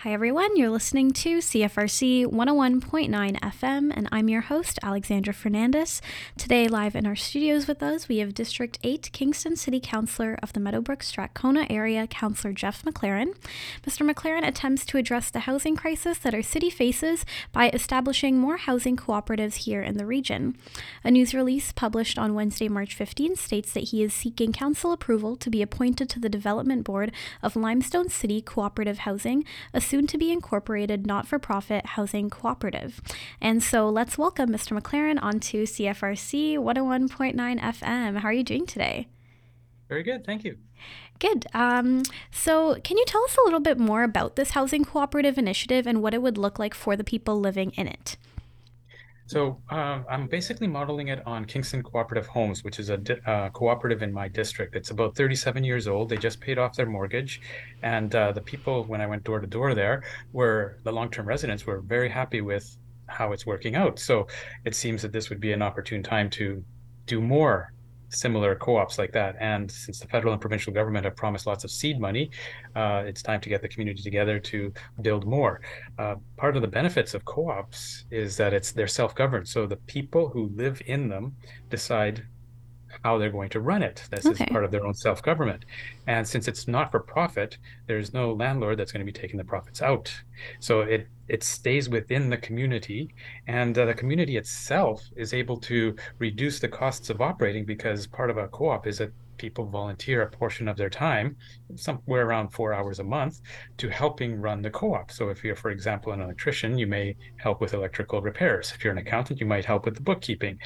Hi, everyone. You're listening to CFRC 101.9 FM, and I'm your host, Alexandra Fernandez. Today, live in our studios with us, we have District 8 Kingston City Councillor of the Meadowbrook Strathcona area, Councillor Jeff McLaren. Mr. McLaren attempts to address the housing crisis that our city faces by establishing more housing cooperatives here in the region. A news release published on Wednesday, March 15, states that he is seeking council approval to be appointed to the Development Board of Limestone City Cooperative Housing, a soon to be incorporated not for profit housing cooperative. And so let's welcome Mr. McLaren onto CFRC 101.9 FM. How are you doing today? Very good, thank you. Good. Um, so, can you tell us a little bit more about this housing cooperative initiative and what it would look like for the people living in it? So uh, I'm basically modeling it on Kingston Cooperative Homes, which is a di- uh, cooperative in my district. It's about 37 years old. They just paid off their mortgage, and uh, the people when I went door to door there were the long-term residents were very happy with how it's working out. So it seems that this would be an opportune time to do more similar co-ops like that. And since the federal and provincial government have promised lots of seed money, uh, it's time to get the community together to build more. Uh, part of the benefits of co-ops is that it's they're self-governed, so the people who live in them decide how they're going to run it. This okay. is part of their own self government. And since it's not for profit, there's no landlord that's going to be taking the profits out. So it it stays within the community, and uh, the community itself is able to reduce the costs of operating because part of a co-op is that people volunteer a portion of their time, somewhere around four hours a month, to helping run the co-op. So if you're, for example, an electrician, you may help with electrical repairs. If you're an accountant, you might help with the bookkeeping.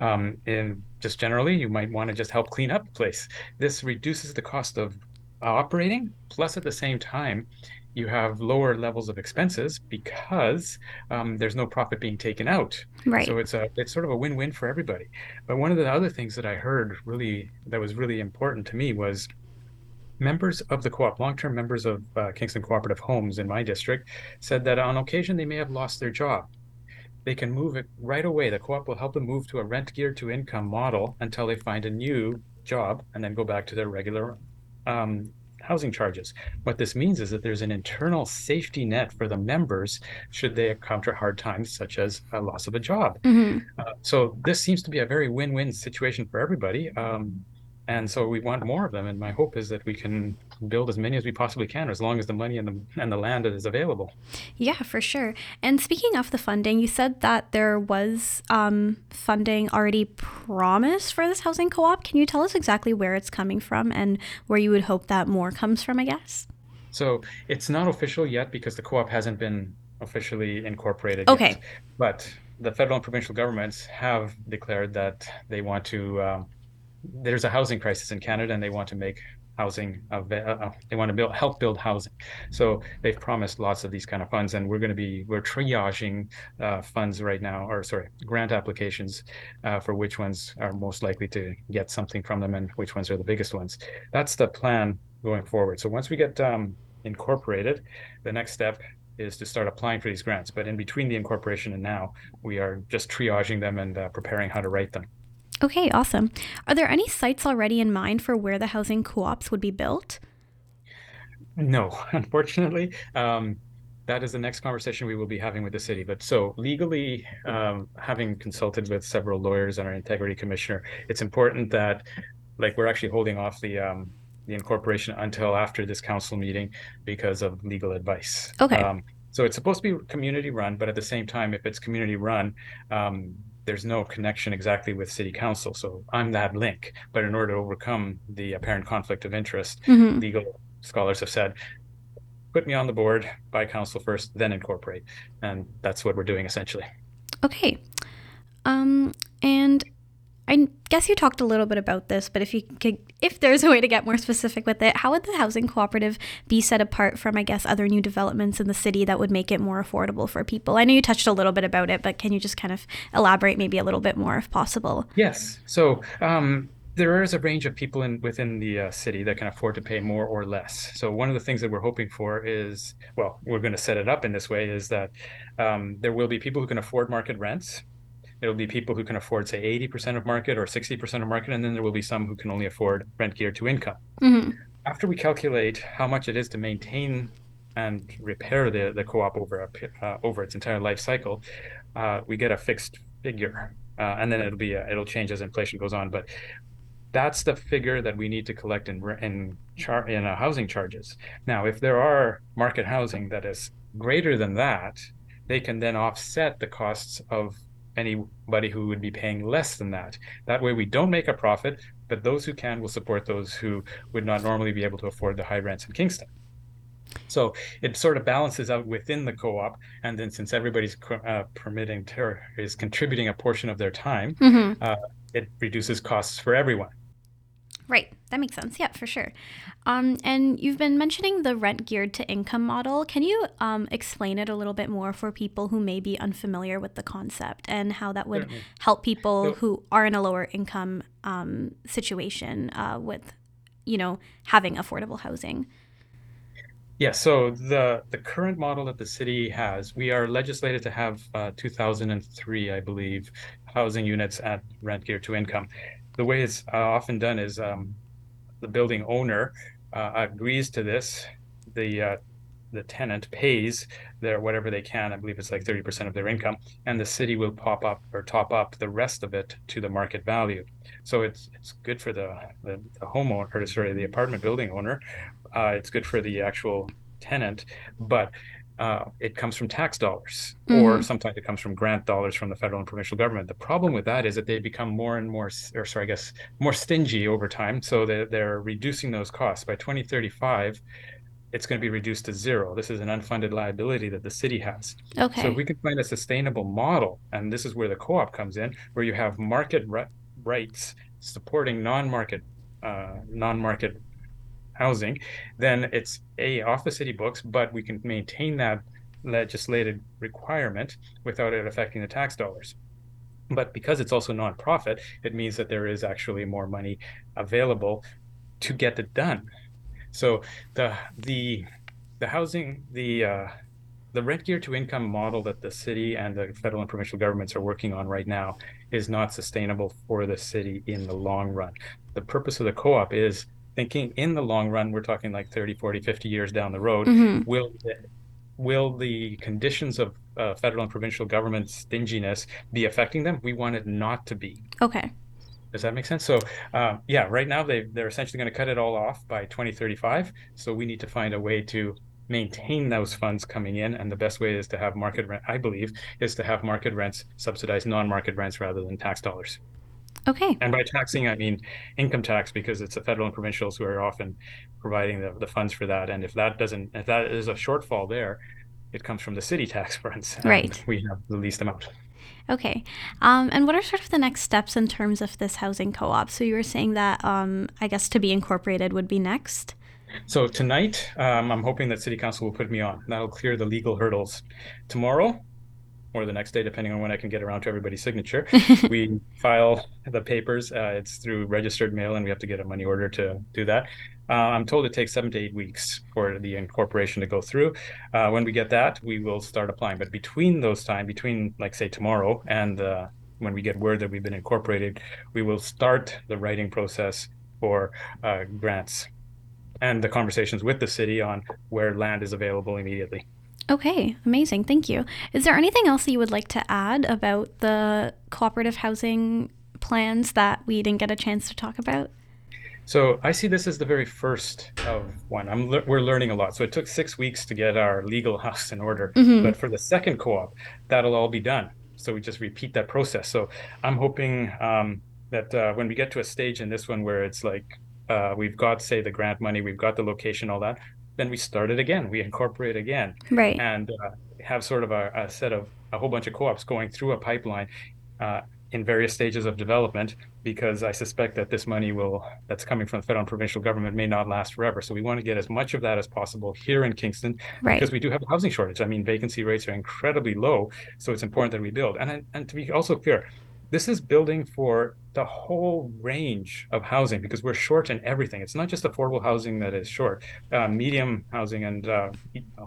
Um, and just generally, you might want to just help clean up the place. This reduces the cost of operating, plus at the same time, you have lower levels of expenses because um, there's no profit being taken out. Right. So it's a it's sort of a win-win for everybody. But one of the other things that I heard really that was really important to me was members of the co-op, long-term members of uh, Kingston Cooperative Homes in my district, said that on occasion they may have lost their job. They can move it right away. The co-op will help them move to a rent geared to income model until they find a new job and then go back to their regular um, housing charges. What this means is that there's an internal safety net for the members should they encounter hard times, such as a loss of a job. Mm-hmm. Uh, so this seems to be a very win-win situation for everybody. Um, and so we want more of them and my hope is that we can build as many as we possibly can as long as the money and the, and the land is available. Yeah for sure. And speaking of the funding you said that there was um, funding already promised for this housing co-op. Can you tell us exactly where it's coming from and where you would hope that more comes from i guess? So it's not official yet because the co-op hasn't been officially incorporated okay. yet. but the federal and provincial governments have declared that they want to um, there's a housing crisis in Canada, and they want to make housing uh, uh, they want to build help build housing. So they've promised lots of these kind of funds and we're going to be we're triaging uh, funds right now or sorry grant applications uh, for which ones are most likely to get something from them and which ones are the biggest ones. That's the plan going forward. So once we get um, incorporated the next step is to start applying for these grants. But in between the incorporation and now we are just triaging them and uh, preparing how to write them Okay, awesome. Are there any sites already in mind for where the housing co ops would be built? No, unfortunately. Um, that is the next conversation we will be having with the city. But so legally, um, having consulted with several lawyers and our integrity commissioner, it's important that, like, we're actually holding off the um, the incorporation until after this council meeting because of legal advice. Okay. Um, so it's supposed to be community run, but at the same time, if it's community run, um, there's no connection exactly with city council. So I'm that link. But in order to overcome the apparent conflict of interest, mm-hmm. legal scholars have said, put me on the board by council first, then incorporate. And that's what we're doing essentially. Okay. Um, and I guess you talked a little bit about this, but if you could, if there's a way to get more specific with it, how would the housing cooperative be set apart from, I guess, other new developments in the city that would make it more affordable for people? I know you touched a little bit about it, but can you just kind of elaborate maybe a little bit more if possible? Yes. So, um, there is a range of people in within the uh, city that can afford to pay more or less. So one of the things that we're hoping for is, well, we're going to set it up in this way, is that um, there will be people who can afford market rents, It'll be people who can afford, say, 80% of market or 60% of market, and then there will be some who can only afford rent geared to income. Mm-hmm. After we calculate how much it is to maintain and repair the, the co-op over a, uh, over its entire life cycle, uh, we get a fixed figure, uh, and then it'll be a, it'll change as inflation goes on. But that's the figure that we need to collect in in char in uh, housing charges. Now, if there are market housing that is greater than that, they can then offset the costs of anybody who would be paying less than that. That way, we don't make a profit, but those who can will support those who would not normally be able to afford the high rents in Kingston. So it sort of balances out within the co-op, and then since everybody's uh, permitting ter- is contributing a portion of their time, mm-hmm. uh, it reduces costs for everyone. That makes sense. Yeah, for sure. Um, and you've been mentioning the rent geared to income model. Can you um, explain it a little bit more for people who may be unfamiliar with the concept and how that would Certainly. help people so, who are in a lower income um, situation uh, with, you know, having affordable housing? Yeah, so the the current model that the city has, we are legislated to have uh, 2003, I believe, housing units at rent geared to income. The way it's uh, often done is um, the building owner uh, agrees to this. The uh, the tenant pays their whatever they can. I believe it's like 30% of their income, and the city will pop up or top up the rest of it to the market value. So it's it's good for the the, the homeowner, or sorry, the apartment building owner, uh, it's good for the actual tenant, but uh, it comes from tax dollars, mm-hmm. or sometimes it comes from grant dollars from the federal and provincial government. The problem with that is that they become more and more, or sorry, I guess, more stingy over time. So they're, they're reducing those costs. By 2035, it's going to be reduced to zero. This is an unfunded liability that the city has. Okay. So if we can find a sustainable model, and this is where the co-op comes in, where you have market rights supporting non-market uh, non-market housing, then it's a off the city books, but we can maintain that legislated requirement without it affecting the tax dollars. But because it's also nonprofit, it means that there is actually more money available to get it done. So the the the housing the uh, the rent gear to income model that the city and the federal and provincial governments are working on right now is not sustainable for the city in the long run. The purpose of the co-op is thinking in the long run, we're talking like 30, 40, 50 years down the road, mm-hmm. will will the conditions of uh, federal and provincial government stinginess be affecting them? We want it not to be. Okay. Does that make sense? So, uh, yeah, right now they they're essentially going to cut it all off by 2035. So we need to find a way to maintain those funds coming in, and the best way is to have market rent. I believe is to have market rents subsidize non-market rents rather than tax dollars. Okay. And by taxing, I mean income tax because it's the federal and provincials who are often providing the, the funds for that. And if that doesn't, if that is a shortfall there, it comes from the city tax funds. Right. We have the least amount. Okay. Um, and what are sort of the next steps in terms of this housing co op? So you were saying that, um, I guess, to be incorporated would be next? So tonight, um, I'm hoping that City Council will put me on. That'll clear the legal hurdles. Tomorrow, or the next day, depending on when I can get around to everybody's signature. we file the papers. Uh, it's through registered mail, and we have to get a money order to do that. Uh, I'm told it takes seven to eight weeks for the incorporation to go through. Uh, when we get that, we will start applying. But between those time, between like say tomorrow and uh, when we get word that we've been incorporated, we will start the writing process for uh, grants and the conversations with the city on where land is available immediately. Okay, amazing. Thank you. Is there anything else that you would like to add about the cooperative housing plans that we didn't get a chance to talk about? So I see this as the very first of one. I'm le- we're learning a lot. So it took six weeks to get our legal house in order, mm-hmm. but for the second co-op, that'll all be done. So we just repeat that process. So I'm hoping um, that uh, when we get to a stage in this one where it's like uh, we've got say the grant money, we've got the location, all that, then we start it again. We incorporate again, right? And uh, have sort of a, a, set of a whole bunch of co-ops going through a pipeline uh, in various stages of development. Because I suspect that this money will that's coming from the federal and provincial government may not last forever. So we want to get as much of that as possible here in Kingston, right. because we do have a housing shortage. I mean, vacancy rates are incredibly low, so it's important that we build. And and to be also clear, this is building for the whole range of housing because we're short in everything. It's not just affordable housing that is short, uh, medium housing, and uh,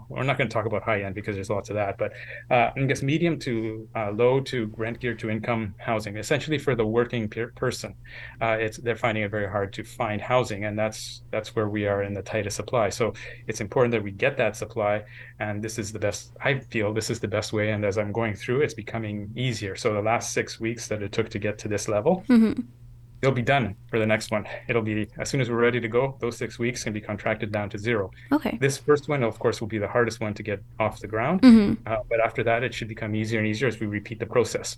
we're not going to talk about high end because there's lots of that. But uh, I guess medium to uh, low to rent geared to income housing, essentially for the working person, uh, it's they're finding it very hard to find housing, and that's that's where we are in the tightest supply. So it's important that we get that supply, and this is the best. I feel this is the best way. And as I'm going through, it's becoming easier. So the last six weeks that it took to get to this level. Mm-hmm it'll be done for the next one. It'll be as soon as we're ready to go, those six weeks can be contracted down to zero. Okay. This first one, of course, will be the hardest one to get off the ground. Mm-hmm. Uh, but after that, it should become easier and easier as we repeat the process.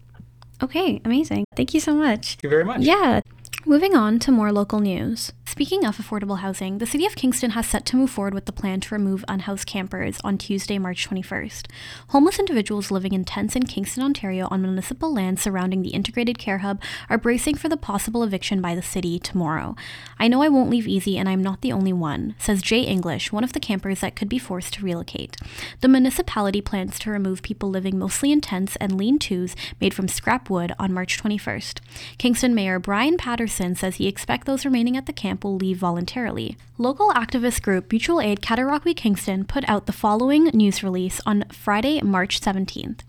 Okay, amazing. Thank you so much. Thank you very much. Yeah. Moving on to more local news. Speaking of affordable housing, the City of Kingston has set to move forward with the plan to remove unhoused campers on Tuesday, March 21st. Homeless individuals living in tents in Kingston, Ontario on municipal land surrounding the integrated care hub are bracing for the possible eviction by the city tomorrow. I know I won't leave easy and I'm not the only one, says Jay English, one of the campers that could be forced to relocate. The municipality plans to remove people living mostly in tents and lean tos made from scrap wood on March 21st. Kingston Mayor Bryan Paterson says he expects those remaining at the camp will leave voluntarily. Local activist group Mutual Aid Cataraqui Kingston put out the following news release on Friday, March 17th.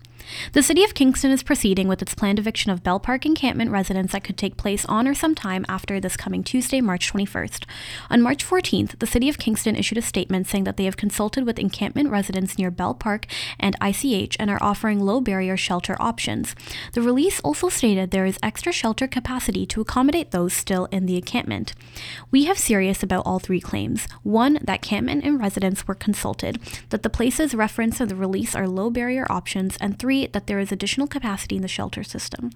The City of Kingston is proceeding with its planned eviction of Bell Park encampment residents that could take place on or sometime after this coming Tuesday, March 21st. On March 14th, the City of Kingston issued a statement saying that they have consulted with encampment residents near Bell Park and ICH and are offering low barrier shelter options. The release also stated there is extra shelter capacity to accommodate those still in the encampment. We have serious about all three claims. One, that campment and residents were consulted, that the places referenced in the release are low barrier options, and three, that there is additional capacity in the shelter system.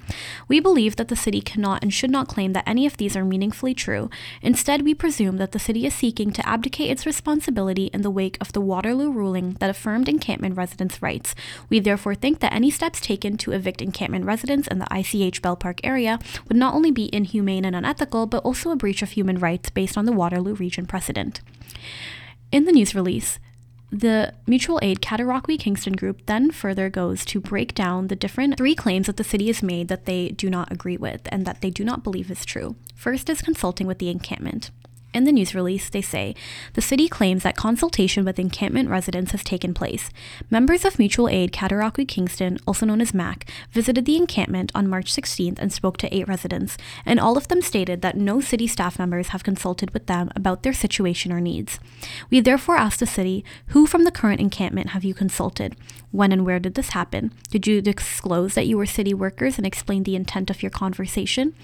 We believe that the city cannot and should not claim that any of these are meaningfully true. Instead, we presume that the city is seeking to abdicate its responsibility in the wake of the Waterloo ruling that affirmed encampment residents' rights. We therefore think that any steps taken to evict encampment residents in the ICH Bell Park area would not only be inhumane and unethical, but also a breach of human rights based on the Waterloo region precedent. In the news release, the mutual aid Cataraqui Kingston group then further goes to break down the different three claims that the city has made that they do not agree with and that they do not believe is true. First is consulting with the encampment. In the news release, they say the city claims that consultation with encampment residents has taken place. Members of Mutual Aid Cataraqui Kingston, also known as MAC, visited the encampment on March 16th and spoke to eight residents, and all of them stated that no city staff members have consulted with them about their situation or needs. We therefore asked the city, who from the current encampment have you consulted? When and where did this happen? Did you disclose that you were city workers and explain the intent of your conversation?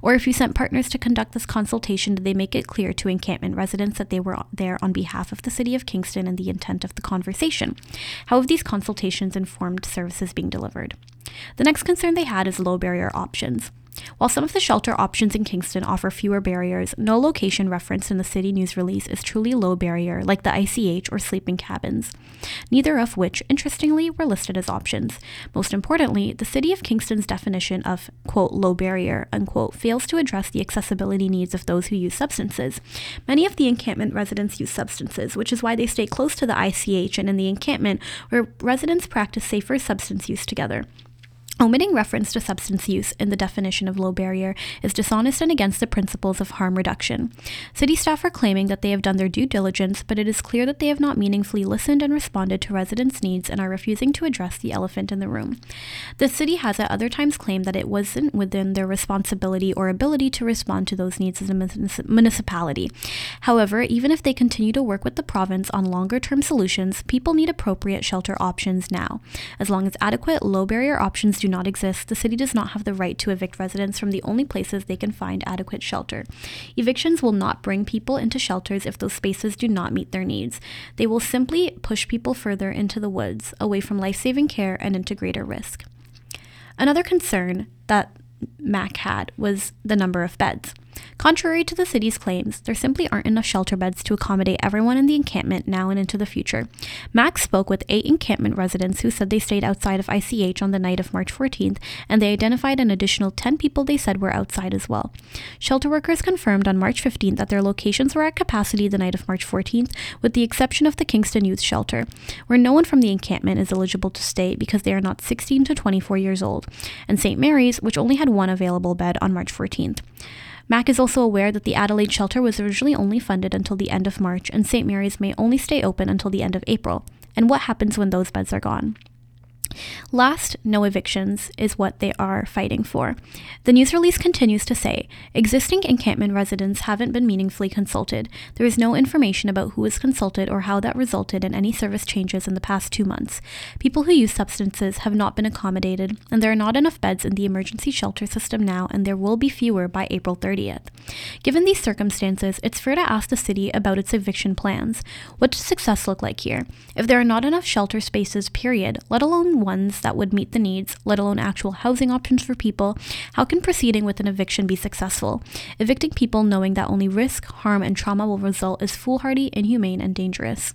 Or if you sent partners to conduct this consultation, did they make it clear to encampment residents that they were there on behalf of the City of Kingston and the intent of the conversation. How have these consultations informed services being delivered? The next concern they had is low barrier options. While some of the shelter options in Kingston offer fewer barriers, no location referenced in the city news release is truly low barrier, like the ICH or sleeping cabins, neither of which, interestingly, were listed as options. Most importantly, the city of Kingston's definition of, quote, low barrier, unquote, fails to address the accessibility needs of those who use substances. Many of the encampment residents use substances, which is why they stay close to the ICH and in the encampment, where residents practice safer substance use together. Omitting reference to substance use in the definition of low barrier is dishonest and against the principles of harm reduction. City staff are claiming that they have done their due diligence, but it is clear that they have not meaningfully listened and responded to residents' needs and are refusing to address the elephant in the room. The city has at other times claimed that it wasn't within their responsibility or ability to respond to those needs as a municipality. However, even if they continue to work with the province on longer term solutions, people need appropriate shelter options now. As long as adequate low barrier options do not exist, the city does not have the right to evict residents from the only places they can find adequate shelter. Evictions will not bring people into shelters if those spaces do not meet their needs. They will simply push people further into the woods, away from life saving care and into greater risk. Another concern that MAC had was the number of beds. Contrary to the city's claims, there simply aren't enough shelter beds to accommodate everyone in the encampment now and into the future. Max spoke with eight encampment residents who said they stayed outside of ICH on the night of March 14th, and they identified an additional 10 people they said were outside as well. Shelter workers confirmed on March 15th that their locations were at capacity the night of March 14th, with the exception of the Kingston Youth Shelter, where no one from the encampment is eligible to stay because they are not 16 to 24 years old, and St. Mary's, which only had one available bed on March 14th. MAC is also aware that the Adelaide shelter was originally only funded until the end of March, and St. Mary's may only stay open until the end of April. And what happens when those beds are gone? Last, no evictions is what they are fighting for. The news release continues to say existing encampment residents haven't been meaningfully consulted. There is no information about who was consulted or how that resulted in any service changes in the past two months. People who use substances have not been accommodated, and there are not enough beds in the emergency shelter system now, and there will be fewer by April 30th. Given these circumstances, it's fair to ask the city about its eviction plans. What does success look like here? If there are not enough shelter spaces, period, let alone ones that would meet the needs, let alone actual housing options for people, how can proceeding with an eviction be successful? Evicting people knowing that only risk, harm, and trauma will result is foolhardy, inhumane, and dangerous.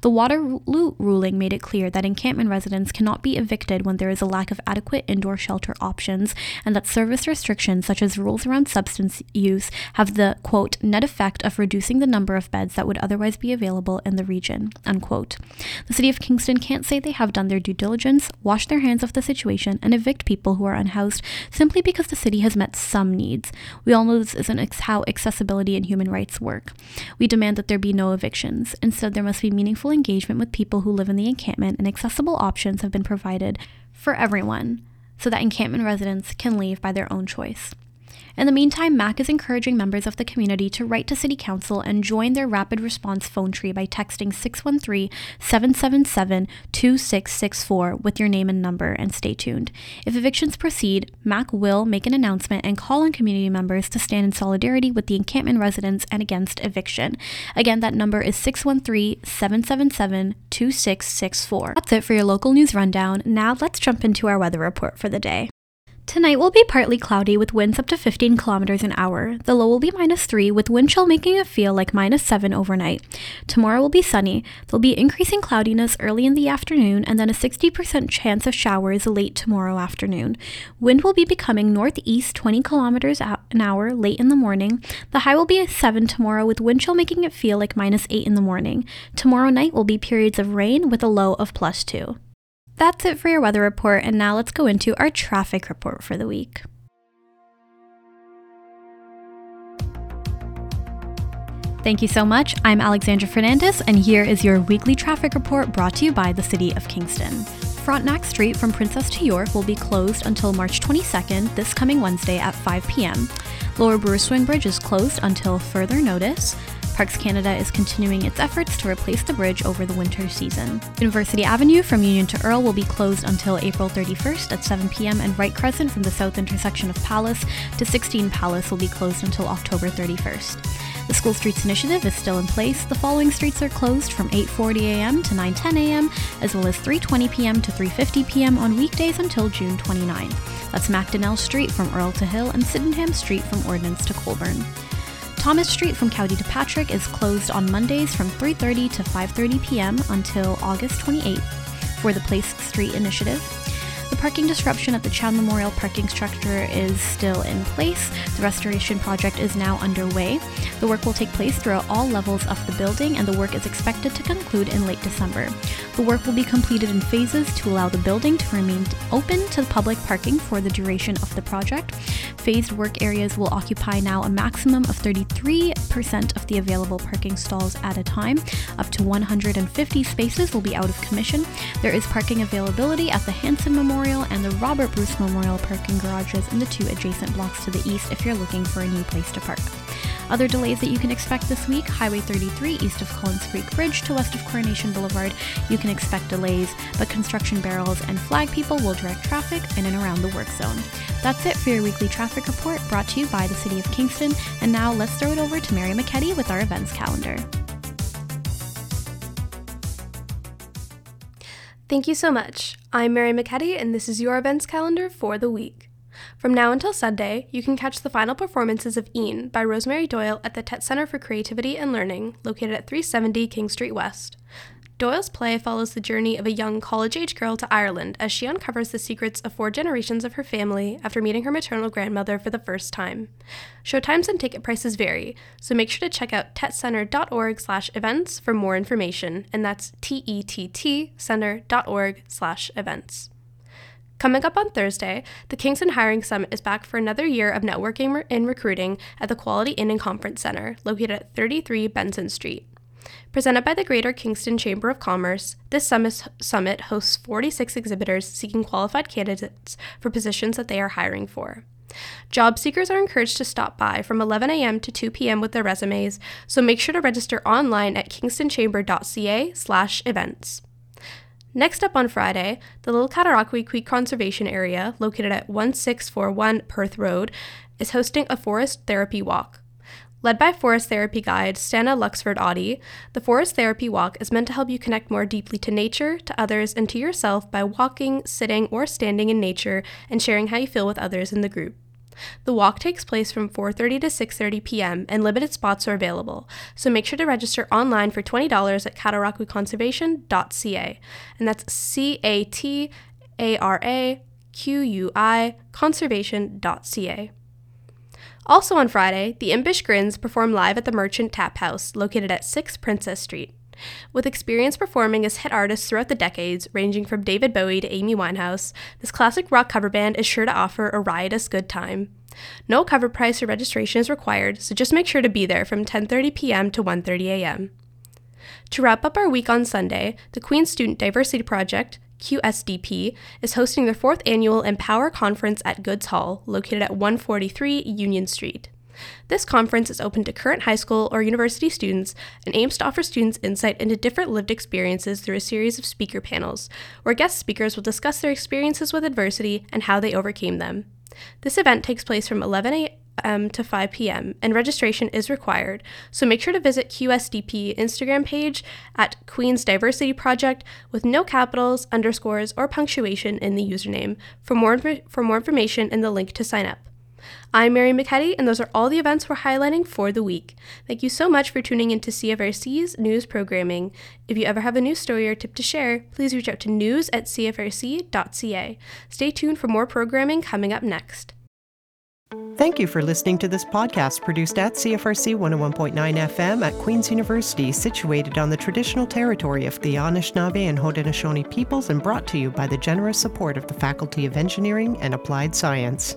The Waterloo ruling made it clear that encampment residents cannot be evicted when there is a lack of adequate indoor shelter options, and that service restrictions, such as rules around substance use, have the quote net effect of reducing the number of beds that would otherwise be available in the region. Unquote. The city of Kingston can't say they have done their due diligence, wash their hands of the situation, and evict people who are unhoused simply because the city has met some needs. We all know this isn't ex- how accessibility and human rights work. We demand that there be no evictions. Instead, there must be meaningful engagement with people who live in the encampment, and accessible options have been provided for everyone so that encampment residents can leave by their own choice. In the meantime, MAC is encouraging members of the community to write to City Council and join their rapid response phone tree by texting 613 777 2664 with your name and number and stay tuned. If evictions proceed, MAC will make an announcement and call on community members to stand in solidarity with the encampment residents and against eviction. Again, that number is 613 777 2664. That's it for your local news rundown. Now let's jump into our weather report for the day. Tonight will be partly cloudy with winds up to 15 kilometers an hour. The low will be minus 3 with wind chill making it feel like minus 7 overnight. Tomorrow will be sunny. There'll be increasing cloudiness early in the afternoon and then a 60% chance of showers late tomorrow afternoon. Wind will be becoming northeast 20 kilometers an hour late in the morning. The high will be 7 tomorrow with wind chill making it feel like minus 8 in the morning. Tomorrow night will be periods of rain with a low of plus 2. That's it for your weather report, and now let's go into our traffic report for the week. Thank you so much. I'm Alexandra Fernandez, and here is your weekly traffic report brought to you by the City of Kingston. Frontenac Street from Princess to York will be closed until March 22nd, this coming Wednesday at 5 p.m. Lower Brewer Swing Bridge is closed until further notice. Parks Canada is continuing its efforts to replace the bridge over the winter season. University Avenue from Union to Earl will be closed until April 31st at 7 p.m., and Wright Crescent from the south intersection of Palace to 16 Palace will be closed until October 31st. The School Streets Initiative is still in place. The following streets are closed from 8:40 a.m. to 9:10 a.m., as well as 3:20 p.m. to 3:50 p.m. on weekdays until June 29. That's Macdonnell Street from Earl to Hill and Sydenham Street from Ordnance to Colborne. Thomas Street from County to Patrick is closed on Mondays from 3:30 to 5:30 p.m. until August 28th for the Place Street initiative. The parking disruption at the Chown Memorial parking structure is still in place. The restoration project is now underway. The work will take place throughout all levels of the building, and the work is expected to conclude in late December. The work will be completed in phases to allow the building to remain open to the public parking for the duration of the project. Phased work areas will occupy now a maximum of 33% of the available parking stalls at a time. Up to 150 spaces will be out of commission. There is parking availability at the Hanson Memorial Memorial and the Robert Bruce Memorial parking garages in the two adjacent blocks to the east if you're looking for a new place to park. Other delays that you can expect this week Highway 33 east of Collins Creek Bridge to west of Coronation Boulevard. You can expect delays, but construction barrels and flag people will direct traffic in and around the work zone. That's it for your weekly traffic report brought to you by the City of Kingston. And now let's throw it over to Mary McKetty with our events calendar. Thank you so much. I'm Mary McKetty, and this is your events calendar for the week. From now until Sunday, you can catch the final performances of Een by Rosemary Doyle at the Tett Center for Creativity and Learning, located at 370 King Street West. Doyle's play follows the journey of a young college age girl to Ireland as she uncovers the secrets of four generations of her family after meeting her maternal grandmother for the first time. Showtimes and ticket prices vary, so make sure to check out tettcenter.org slash events for more information, and that's T-E-T-T center.org slash events. Coming up on Thursday, the Kingston Hiring Summit is back for another year of networking and recruiting at the Quality Inn and Conference Center, located at 33 Benson Street. Presented by the Greater Kingston Chamber of Commerce, this summit hosts 46 exhibitors seeking qualified candidates for positions that they are hiring for. Job seekers are encouraged to stop by from 11 a.m. to 2 p.m. with their resumes, so make sure to register online at kingstonchamber.ca/events. Next up on Friday, the Little Cataraqui Creek Conservation Area, located at 1641 Perth Road, is hosting a forest therapy walk. Led by forest therapy guide Stana Luxford Audi, the forest therapy walk is meant to help you connect more deeply to nature, to others, and to yourself by walking, sitting, or standing in nature and sharing how you feel with others in the group. The walk takes place from 4:30 to 6:30 p.m. and limited spots are available. So make sure to register online for $20 at cataraquiconservation.ca. And that's C A T A R A Q U I conservation.ca. Also on Friday, the Impish Grins perform live at the Merchant Tap House, located at 6 Princess Street. With experience performing as hit artists throughout the decades, ranging from David Bowie to Amy Winehouse, this classic rock cover band is sure to offer a riotous good time. No cover price or registration is required, so just make sure to be there from 10:30 p.m. to 1:30 a.m. To wrap up our week on Sunday, the Queen's Student Diversity Project, QSDP, is hosting their fourth annual Empower Conference at Goodes Hall, located at 143 Union Street. This conference is open to current high school or university students and aims to offer students insight into different lived experiences through a series of speaker panels, where guest speakers will discuss their experiences with adversity and how they overcame them. This event takes place from 11 a.m a.m. Um, to 5 p.m., and registration is required, so make sure to visit QSDP Instagram page at Queen's Diversity Project with no capitals, underscores, or punctuation in the username for more, for more information and the link to sign up. I'm Mary McKetty, and those are all the events we're highlighting for the week. Thank you so much for tuning in to CFRC's news programming. If you ever have a news story or tip to share, please reach out to news at cfrc.ca. Stay tuned for more programming coming up next. Thank you for listening to this podcast produced at CFRC 101.9 FM at Queen's University, situated on the traditional territory of the Anishinaabe and Haudenosaunee peoples and brought to you by the generous support of the Faculty of Engineering and Applied Science.